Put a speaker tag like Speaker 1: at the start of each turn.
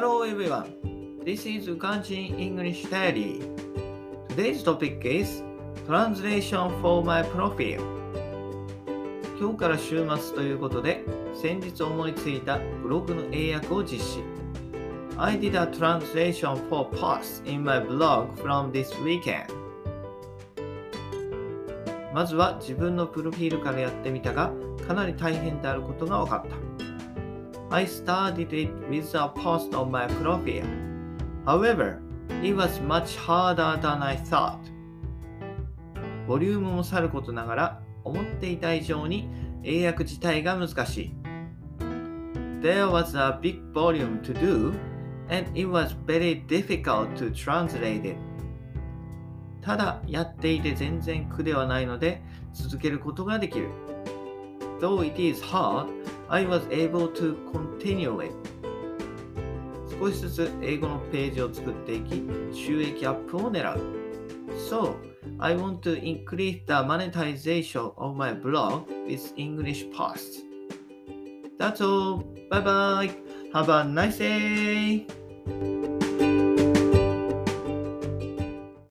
Speaker 1: Hello everyone, this is Ukanjin English Diary. Today's topic is Translation for my profile. 今日から週末ということで、先日思いついたブログの英訳を実施。I did a translation for posts in my blog from this weekend. まずは自分のプロフィールからやってみたが、かなり大変であることが分かった。I started it with a post on my profile. However, it was much harder than I thought. ボリュームもさることながら、思っていた以上に英訳自体が難しい。There was a big volume to do, and it was very difficult to translate it. ただやっていて全然苦ではないので続けることができる。Though it is hard, I was able to continue it. 少しずつ英語のページを作っていき、収益アップを狙う。So, I want to increase the monetization of my blog with English posts. That's all. Bye bye. Have a nice day.